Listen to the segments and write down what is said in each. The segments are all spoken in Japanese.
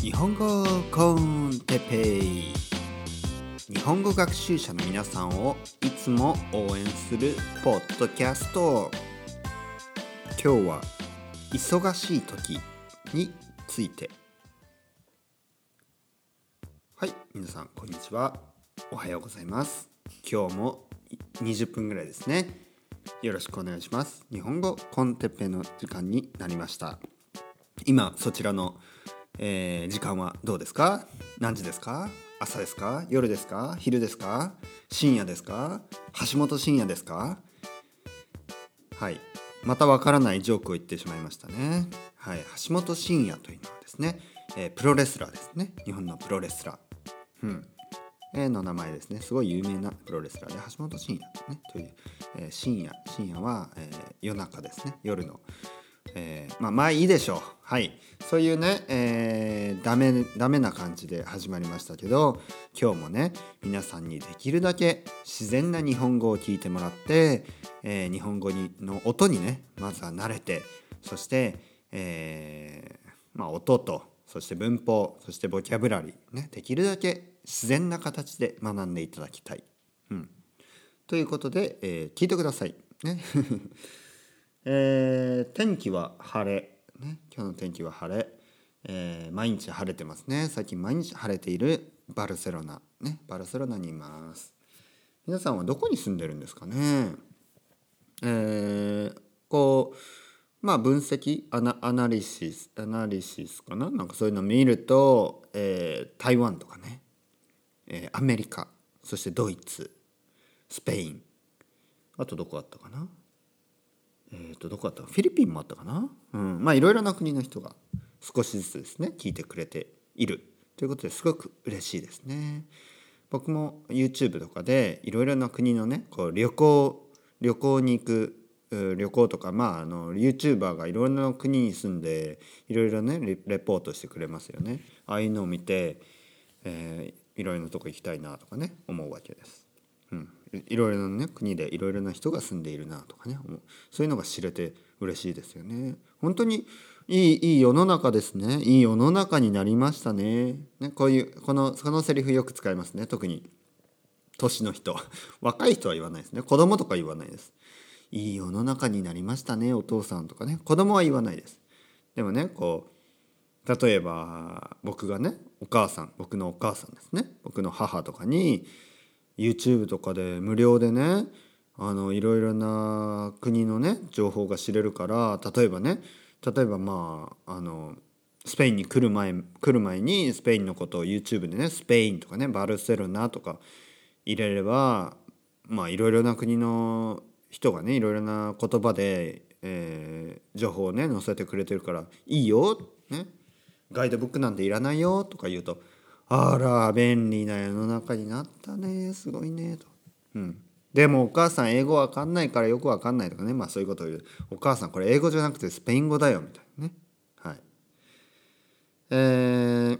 日本語コンテペイ日本語学習者の皆さんをいつも応援するポッドキャスト今日は忙しい時について。はい皆さんこんにちは。おはようございます。今日も20分ぐらいですね。よろしくお願いします。日本語コンテッペの時間になりました。今そちらの、えー、時間はどうですか？何時ですか？朝ですか？夜ですか？昼ですか？深夜ですか？橋本深夜ですか？はい。またわからないジョークを言ってしまいましたね。はい。橋本真也というのはですね、えー、プロレスラーですね。日本のプロレスラー。うん。の名前ですね。すごい有名なプロレスラーで橋本真也、ね、という、えー、深夜。深夜は、えー、夜中ですね。夜の、えー、まあまあいいでしょう。はいそういうね、えー、ダメダメな感じで始まりましたけど今日もね皆さんにできるだけ自然な日本語を聞いてもらって、えー、日本語にの音にねまずは慣れてそして、えー、まあ音とそして文法そしてボキャブラリーねできるだけ自然な形で学んでいただきたい。うん、ということで、え、聞いてください。ね え、天気は晴れ、ね、今日の天気は晴れ、えー、毎日晴れてますね。最近毎日晴れているバルセロナ、ね、バルセロナにいます。皆さんはどこに住んでるんですかね？えー、こうまあ分析アナアナリシスアナリシスかな？なんかそういうの見ると、えー、台湾とかね。えー、アメリカ。そしてドイツ。スペイン。あとどこあったかな？えっ、ー、とどこあった？フィリピンもあったかな？うん。まあいろいろな国の人が少しずつですね聞いてくれている。ということですごく嬉しいですね。僕も YouTube とかでいろいろな国のねこう旅行旅行に行く旅行とかまああの YouTuber がいろいろな国に住んでいろいろねレポートしてくれますよね。ああいうのを見て、えー、いろいろなとこ行きたいなとかね思うわけです。いろいろな、ね、国でいろいろな人が住んでいるなとかねそういうのが知れて嬉しいですよね。本当にいいいい世の中ですねいい世の中になりましたね。ねこういうこのこのセリフよく使いますね特に年の人 若い人は言わないですね子供とか言わないです。いい世の中になりましたねお父さんとかね子供は言わないです。でもねこう例えば僕がねお母さん僕のお母さんですね僕の母とかに YouTube とかで無料でねあのいろいろな国のね情報が知れるから例えばね例えばまああのスペインに来る前来る前にスペインのことを YouTube でねスペインとかねバルセロナとか入れればまあいろいろな国の人がねいろいろな言葉で、えー、情報をね載せてくれてるからいいよね。ガイドブックなんていらないよとか言うとあら便利な世の中になったね。すごいね。と。うん。でもお母さん英語わかんないからよくわかんないとかね。まあそういうことを言う。お母さんこれ英語じゃなくてスペイン語だよみたいなね。はい。えー、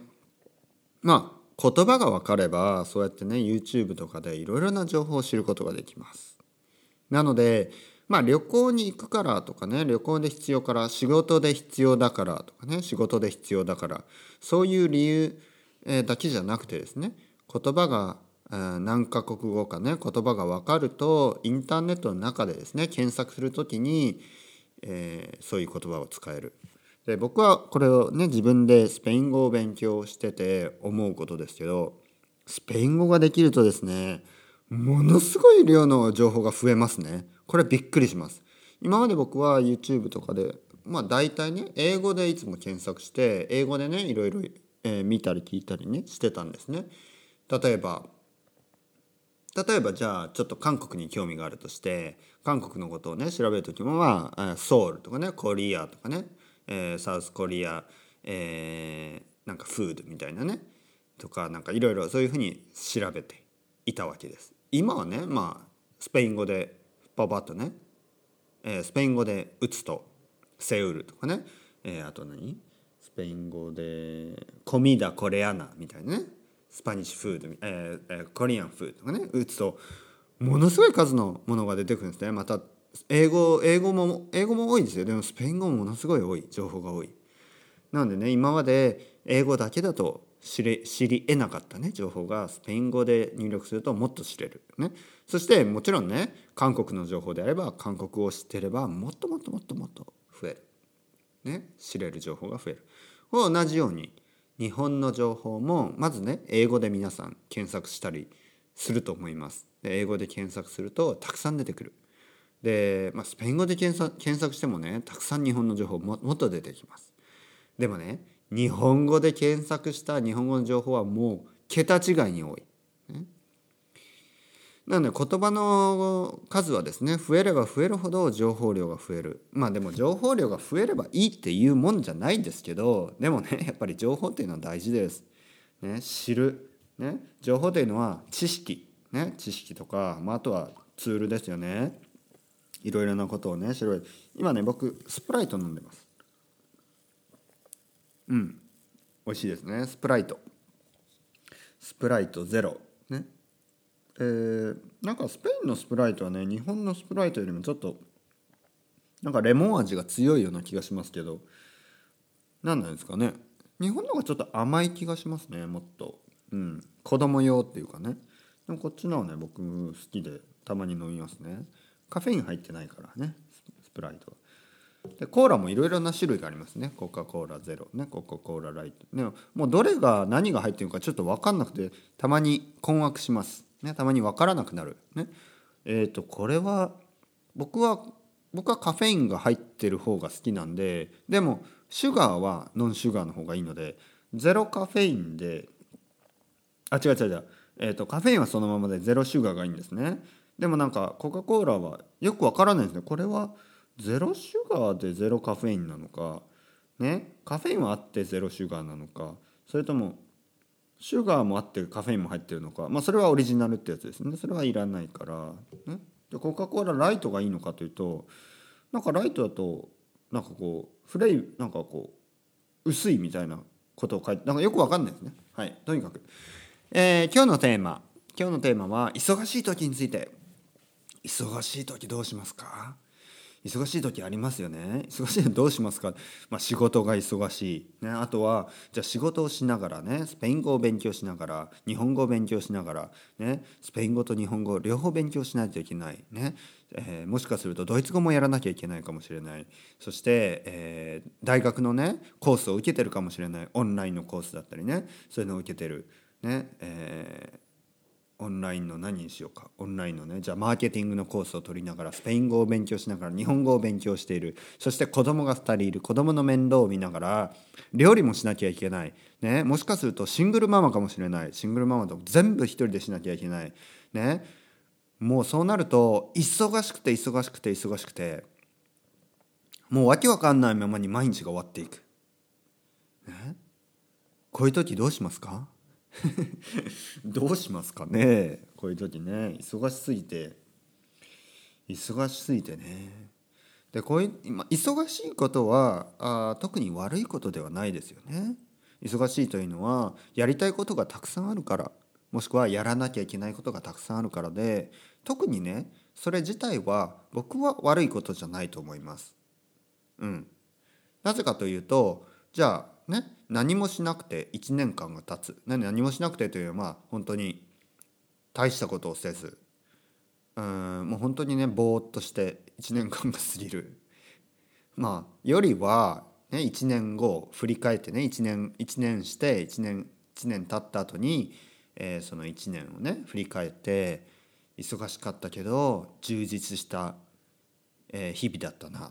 まあ言葉が分かればそうやってね YouTube とかでいろいろな情報を知ることができます。なのでまあ旅行に行くからとかね旅行で必要から仕事で必要だからとかね仕事で必要だからそういう理由だけじゃなくてですね言葉が何カ国語かね言葉が分かるとインターネットの中でですね検索する時に、えー、そういう言葉を使える。で僕はこれをね自分でスペイン語を勉強してて思うことですけどスペイン語ができるとですねものすごい量の情報が増えますね。これびっくりします今まで僕は YouTube とかでまあ大体ね英語でいつも検索して英語でねいろいろ、えー、見たり聞いたりねしてたんですね。例えば例えばじゃあちょっと韓国に興味があるとして韓国のことをね調べる時もまあソウルとかねコリアとかね、えー、サウスコリア、えー、なんかフードみたいなねとかなんかいろいろそういうふうに調べていたわけです。今はねまあスペイン語でパパッとね、えー、スペイン語で打つとセウルとかね、えー、あと何？スペイン語で comida coreana みたいなね。 Spanish food、えー、 Korean food とかね。打つとものすごい数のものが出てくるんですね。また英語英語も英語も多いんですよ。でもスペイン語もものすごい多い情報が多い。なのでね今まで英語だけだと知れ知り得なかったね情報が。スペイン語で入力するともっと知れる、ね、そしてもちろんね韓国の情報であれば韓国を知ってればもっともっともっともっと増える、ね、知れる情報が増える。同じように日本の情報もまずね英語で皆さん検索したりすると思います。で英語で検索するとたくさん出てくる。で、まあ、スペイン語で検索検索してもねたくさん日本の情報ももっと出てきます。でもね日本語で検索した日本語の情報はもう桁違いに多い。なので言葉の数はですね増えれば増えるほど情報量が増える。まあでも情報量が増えればいいっていうもんじゃないんですけどでもね やっぱり情報っていうのは大事です。ね、知る、ね、情報というのは知識、ね、知識とか、まあ、あとはツールですよね。いろいろなことをね知る。今ね僕スプライト飲んでます。うん。美味しいですね。スプライト。スプライトゼロ。えー、なんかスペインのスプライトはね日本のスプライトよりもちょっとなんかレモン味が強いような気がしますけど何なんですかね。日本の方がちょっと甘い気がしますねもっと。うん。子供用っていうかね。でもこっちのはね僕好きでたまに飲みますね。カフェイン入ってないからねスプライトでコーラもいろいろな種類がありますね。コカ・コーラゼロねコカ・コーラライト。ねもうどれが何が入ってるかちょっと分かんなくてたまに困惑します。ねたまに分からなくなる。ね。えっ、ー、とこれは僕は僕はカフェインが入ってる方が好きなんででもシュガーはノンシュガーの方がいいのでゼロカフェインであ違う違う違う、えーと、カフェインはそのままでゼロシュガーがいいんですね。でもなんかコカ・コーラはよくわからないですね。これはゼロシュガーでゼロカフェインなのかね。カフェインはあってゼロシュガーなのかそれともシュガーもあってカフェインも入ってるのか。まあそれはオリジナルってやつですね。それはいらないから、ね、でコカ・コーラライトがいいのかというとなんかライトだとなんかこうフレイなんかこう薄いみたいなことを書いてなんかよくわかんないですね。はい。とにかく、えー、今日のテーマ。今日のテーマは忙しい時について。忙しい時どうしますか？忙しい時ありますよね。忙しいのどうしますか、まあ、仕事が忙しい、ね、あとはじゃあ仕事をしながらねスペイン語を勉強しながら日本語を勉強しながら、ね、スペイン語と日本語両方勉強しないといけない。ね、えー、もしかするとドイツ語もやらなきゃいけないかもしれない。そして、えー、大学のねコースを受けてるかもしれない。オンラインのコースだったりねそういうのを受けてる。ねえーオンラインの何にしようか。オンラインのねじゃあマーケティングのコースを取りながらスペイン語を勉強しながら日本語を勉強している。そして子供が2人いる。子供の面倒を見ながら料理もしなきゃいけない、ね、もしかするとシングルママかもしれない。シングルママと全部一人でしなきゃいけない、ね、もうそうなると忙しくて忙しくて忙しくてもうわけわかんないままに毎日が終わっていく、ね、こういう時どうしますか？どうしますかねこういう時ね。忙しすぎて。忙しすぎてね。でこういう今忙しいことはあ特に悪いことではないですよね。忙しいというのはやりたいことがたくさんあるからもしくはやらなきゃいけないことがたくさんあるからで特にねそれ自体は僕は悪いことじゃないと思います。うん、なぜかというとじゃあね何もしなくて1年間が経つ。何もしなくてというのはまあ本当に大したことをせず。うんもう本当にねぼーっとして1年間が過ぎる。まあよりは、ね、1年後振り返ってね1年1年して1年1年経った後に、えー、その1年をね振り返って忙しかったけど充実した、えー、日々だったな、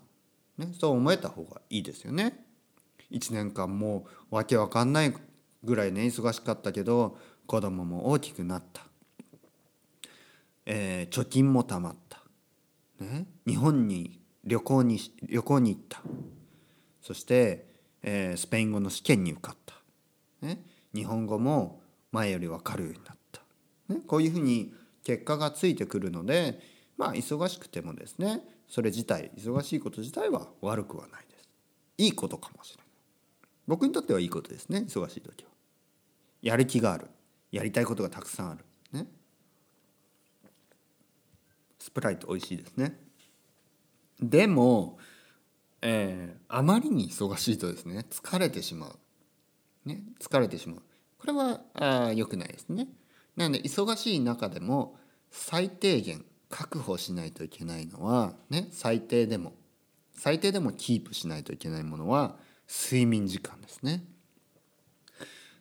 ね、そう思えた方がいいですよね。1年間もうわけわかんないぐらいね忙しかったけど子供も大きくなった、えー、貯金もたまった、ね、日本に旅行に旅行に行った。そして、えー、スペイン語の試験に受かった、ね、日本語も前より分かるようになった、ね、こういうふうに結果がついてくるのでまあ忙しくてもですねそれ自体忙しいこと自体は悪くはないです。いいことかもしれない。僕にとってはいいことですね忙しい時は。やる気がある。やりたいことがたくさんある。ね。スプライト美味しいですね。でも、えー、あまりに忙しいとですね疲れてしまう、ね、疲れてしまう。これはあ良くないですね。なので忙しい中でも最低限確保しないといけないのはね。最低でも。最低でもキープしないといけないものは睡眠時間ですね。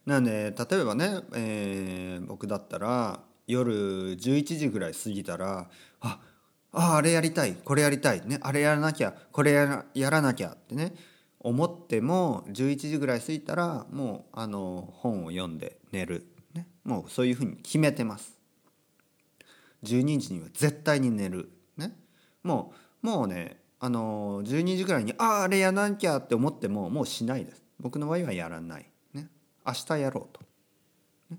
なので例えばね、えー、僕だったら夜11時ぐらい過ぎたらあああれやりたいこれやりたい、ね、あれやらなきゃこれやらやらなきゃってね思っても11時ぐらい過ぎたらもうあの本を読んで寝る、ね、もうそういうふうに決めてます。12時には絶対に寝る、ね、もうもうねあの12時ぐらいにあああれやらなきゃって思ってももうしないです。僕の場合はやらない、ね、明日やろうと、ね、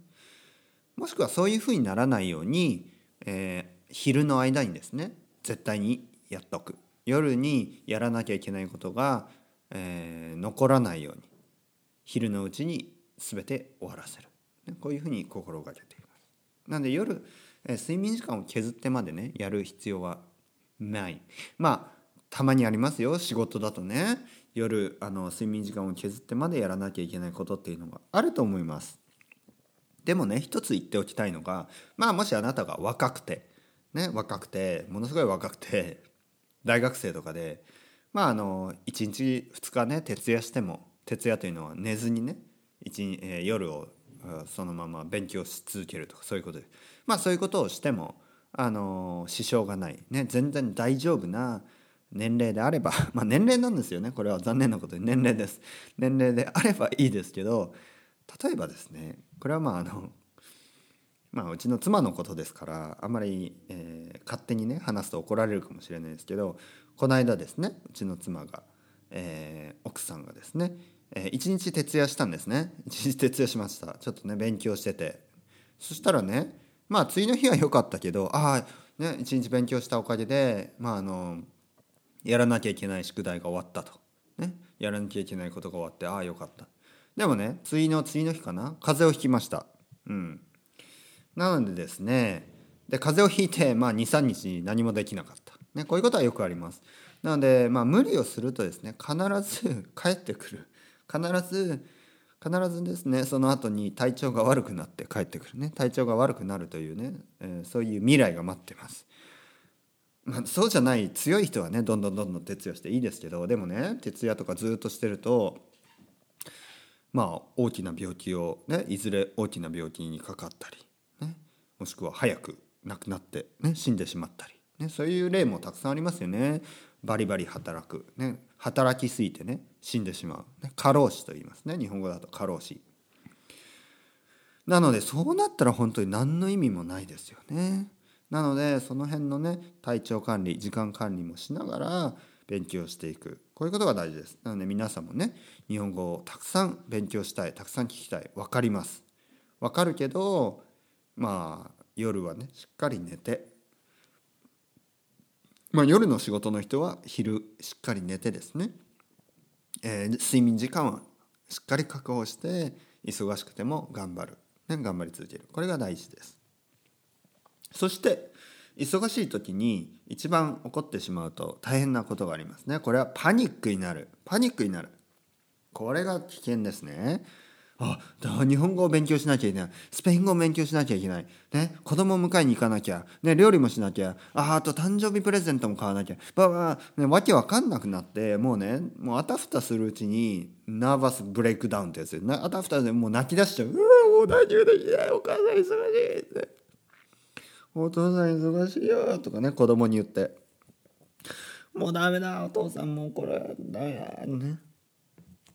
もしくはそういうふうにならないように、えー、昼の間にですね絶対にやっとく。夜にやらなきゃいけないことが、えー、残らないように。昼のうちに全て終わらせる、ね、こういうふうに心がけています。なので夜、えー、睡眠時間を削ってまでねやる必要はない。まあたまにありますよ仕事だとね。夜あの睡眠時間を削ってまでやらなきゃいけないことっていうのがあると思います。でもね一つ言っておきたいのがまあもしあなたが若くてね若くてものすごい若くて大学生とかでまああの1日2日ね徹夜しても徹夜というのは寝ずにね一、えー、夜をそのまま勉強し続けるとかそういうこと。でまあそういうことをしてもあの支障がない。ね全然大丈夫な年齢であれば まあ年齢なんですよね。これは残念なことに年齢です。年齢であればいいですけど例えばですねこれはまああのまあうちの妻のことですからあんまり、えー、勝手にね話すと怒られるかもしれないですけどこの間ですねうちの妻が、えー、奥さんがですね、えー、一日徹夜したんですね。一日徹夜しました。ちょっとね勉強してて。そしたらねまあ次の日は良かったけどああね一日勉強したおかげでまああのやらなきゃいけない宿題が終わったと、ね、やらなきゃいけないことが終わってああよかった。でもね次の次の日かな？風邪をひきました。うん。なのでですねで風邪をひいて、まあ、23日何もできなかった、ね、こういうことはよくあります。なので、まあ、無理をするとですね必ず 帰ってくる。必ず必ずですねその後に体調が悪くなって帰ってくるね。体調が悪くなるというね、えー、そういう未来が待ってます。まあ、そうじゃない強い人はねどんどんどんどん徹夜していいですけどでもね徹夜とかずっとしてるとまあ大きな病気を、ね、いずれ大きな病気にかかったり、ね、もしくは早く亡くなって、ね、死んでしまったり、ね、そういう例もたくさんありますよね。バリバリ働く、ね、働きすぎてね死んでしまう、ね、過労死と言いますね日本語だと過労死。なのでそうなったら本当に何の意味もないですよね。なのでその辺のね体調管理時間管理もしながら勉強していく。こういうことが大事です。なので皆さんもね日本語をたくさん勉強したいたくさん聞きたい。分かります。分かるけどまあ夜はねしっかり寝て。まあ夜の仕事の人は昼しっかり寝てですね、えー、睡眠時間はしっかり確保して忙しくても頑張る、ね、頑張り続ける。これが大事です。そして忙しい時に一番起こってしまうと大変なことがありますね。これはパニックになる。パニックになる。これが危険ですね。あ日本語を勉強しなきゃいけない。スペイン語を勉強しなきゃいけない、ね、子供を迎えに行かなきゃ、ね、料理もしなきゃ。ああと誕生日プレゼントも買わなきゃ。ばば、ね、わけわかんなくなってもうねもうあたふたするうちにナーバスブレイクダウンってやつ。あたふたでもう泣き出しちゃう。うわもう何もできないお母さん忙しいって。お父さん忙しいよ」とかね子供に言って「もうダメだお父さんもうこれダメだ」ね。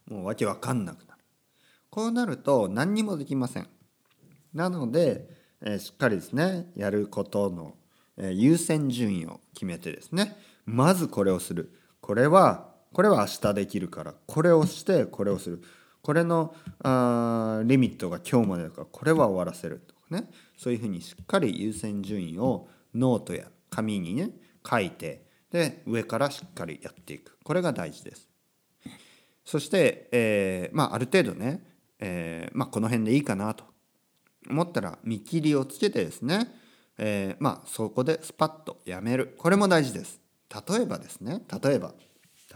もうわけわかんなくなる。こうなると何にもできません。なので、えー、しっかりですねやることの、えー、優先順位を決めてですねまずこれをする。これはこれは明日できるから。これをしてこれをする。これのあリミットが今日までだからこれは終わらせるとかね。そういうふうにしっかり優先順位をノートや紙にね書いてで上からしっかりやっていく。これが大事です。そして、えーまあ、ある程度ね、えーまあ、この辺でいいかなと。思ったら見切りをつけてですね、えーまあ、そこでスパッとやめる。これも大事です。例えばですね例えば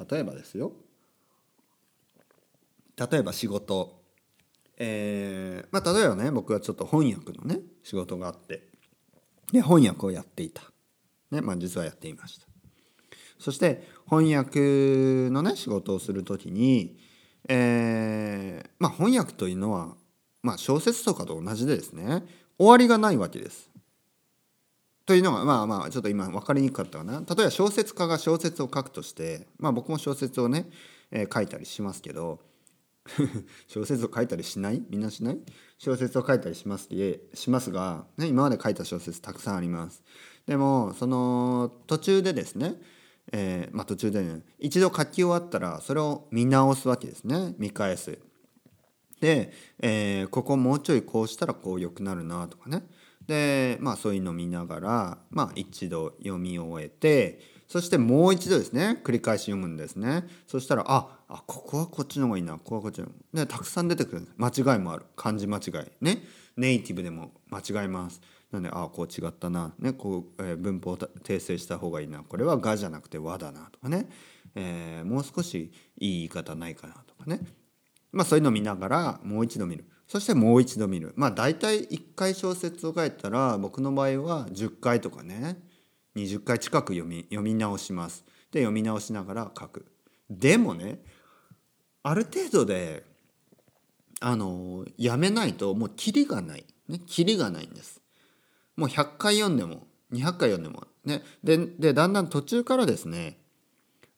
例えばですよ。例えば仕事。えー、まあ例えばね僕はちょっと翻訳のね仕事があってで翻訳をやっていた、ねまあ、実はやっていました。そして翻訳のね仕事をする時に、えーまあ、翻訳というのは、まあ、小説とかと同じでですね終わりがないわけです。というのがまあまあちょっと今分かりにくかったかな。例えば小説家が小説を書くとしてまあ僕も小説をね、えー、書いたりしますけど 小説を書いたりしない？みんなしない？小説を書いたりしますしますが、ね、今まで書いた小説たくさんあります。でもその途中でですね、えー、まあ途中でね一度書き終わったらそれを見直すわけですね見返す。で、えー、ここもうちょいこうしたらこう良くなるなとかねでまあそういうのを見ながら、まあ、一度読み終えてそしてもう一度ですね繰り返し読むんですね。そしたらああここはこっちの方がいいなここはこっちの方がいいたくさん出てくる間違いもある。漢字間違い。ねネイティブでも間違います。なんであこう違ったな、ねこうえー、文法を訂正した方がいいな。これは「が」じゃなくて「和」だな。とかね、えー、もう少しいい言い方ないかな。とかね。まあそういうのを見ながらもう一度見る。そしてもう一度見る。まあ大体1回小説を書いたら僕の場合は10回とかね。20回近く読み読み直します。で読み直しながら書く。でもねある程度であのやめないともうキリがない。ね、キリがないんです。もう100回読んでも200回読んでもねででだんだん途中からですね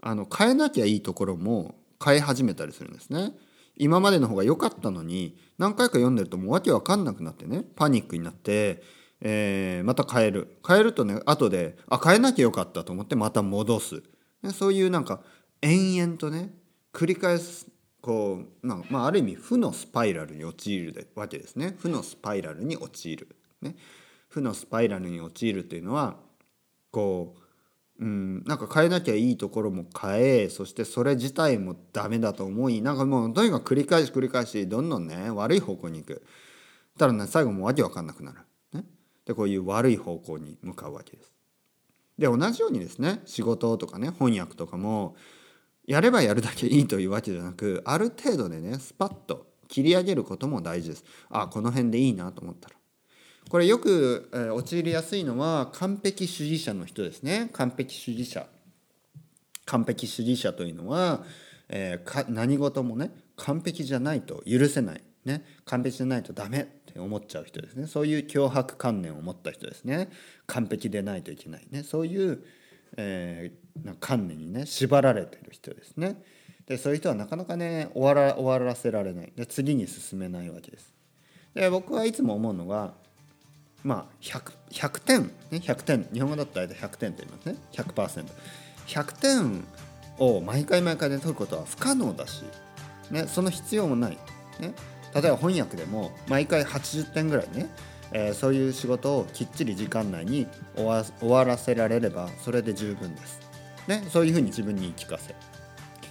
あの変えなきゃいいところも変え始めたりするんですね。今までの方が良かったのに何回か読んでるともう訳わかんなくなってねパニックになってえー、また変える。変えるとね後であ変えなきゃよかったと思ってまた戻す、ね、そういうなんか延々とね繰り返すこう、まあ、まあある意味負のスパイラルに陥るわけですね。負のスパイラルに陥る、ね、負のスパイラルに陥るというのはこううんなんか変えなきゃいいところも変えそしてそれ自体もダメだと思いなんかもうとにかく繰り返し繰り返しどんどんね悪い方向に行く。ただね最後もわけわかんなくなる。でこういう悪い方向に向かうわけです。で同じようにですね仕事とかね翻訳とかもやればやるだけいいというわけじゃなくある程度でねスパッと切り上げることも大事です。あこの辺でいいなと思ったら。これよく、えー、陥りやすいのは完璧主義者の人ですね完璧主義者。完璧主義者というのは、えー、何事もね完璧じゃないと許せない、ね、完璧じゃないとダメ思っちゃう人ですね。そういう脅迫観念を持った人ですね。完璧でないといけないね。そういう、えー、観念にね縛られてる人ですね。でそういう人はなかなかね終わら終わらせられない。で次に進めないわけです。で僕はいつも思うのがまあ 100, 100点、ね、100点。日本語だと大体100点と言いますね。100%100 100点を毎回毎回で取ることは不可能だし、ね、その必要もない、ね、例えば翻訳でも毎回80点ぐらいね、えー、そういう仕事をきっちり時間内に終わ終わらせられればそれで十分です。ね、そういうふうに自分に言い聞かせ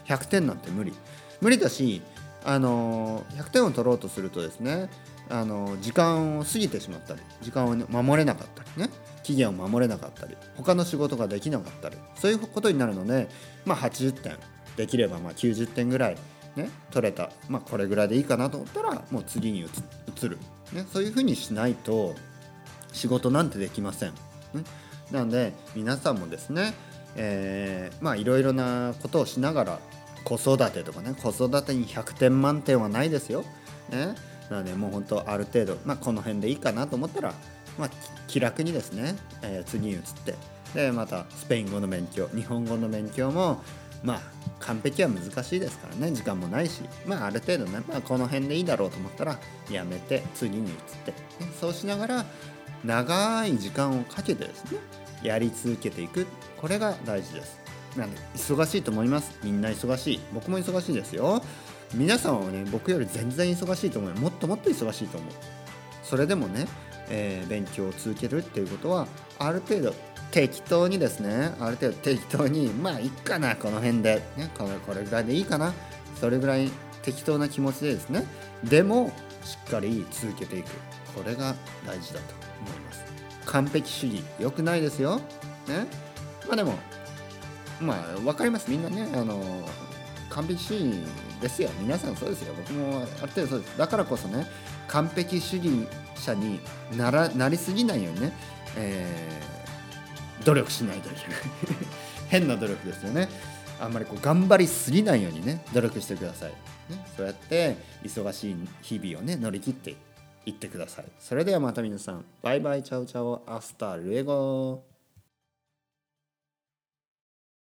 100点なんて無理無理だし、あのー、100点を取ろうとするとですね、あのー、時間を過ぎてしまったり時間を守れなかったりね期限を守れなかったり他の仕事ができなかったりそういうことになるので、まあ、80点できればまあ90点ぐらいね、取れた、まあ、これぐらいでいいかなと思ったらもう次に移る、ね、そういうふうにしないと仕事なんてできません。ね、なので皆さんもですね、えー、まあいろいろなことをしながら子育てとかね子育てに100点満点はないですよ。ね、なのでもう本当ある程度、まあ、この辺でいいかなと思ったら、まあ、気楽にですね、えー、次に移ってでまたスペイン語の勉強日本語の勉強もまあ完璧は難しいですからね。時間もないし。まあある程度ね、まあ、この辺でいいだろうと思ったらやめて次に移って、ね、そうしながら長い時間をかけてですね。やり続けていく。これが大事です。なんで忙しいと思います。みんな忙しい。僕も忙しいですよ。皆さんはね僕より全然忙しいと思うもっともっと忙しいと思う。それでもね、えー、勉強を続けるっていうことはある程度適当にですねある程度適当にまあいいかなこの辺で、ね、これこれぐらいでいいかな。それぐらい適当な気持ちでですね。でもしっかり続けていく。これが大事だと思います。完璧主義。良くないですよ。ね。まあでもまあ分かります。みんなねあの完璧主義ですよ。皆さんそうですよ。僕もある程度そうです。だからこそね完璧主義者にならなりすぎないようにね、えー、努力しないといけない。変な努力ですよね。あんまりこう頑張りすぎないようにね努力してください、ね、そうやって忙しい日々をね乗り切っていってください。それではまた皆さん。バイバイ。 Chao chao hasta luego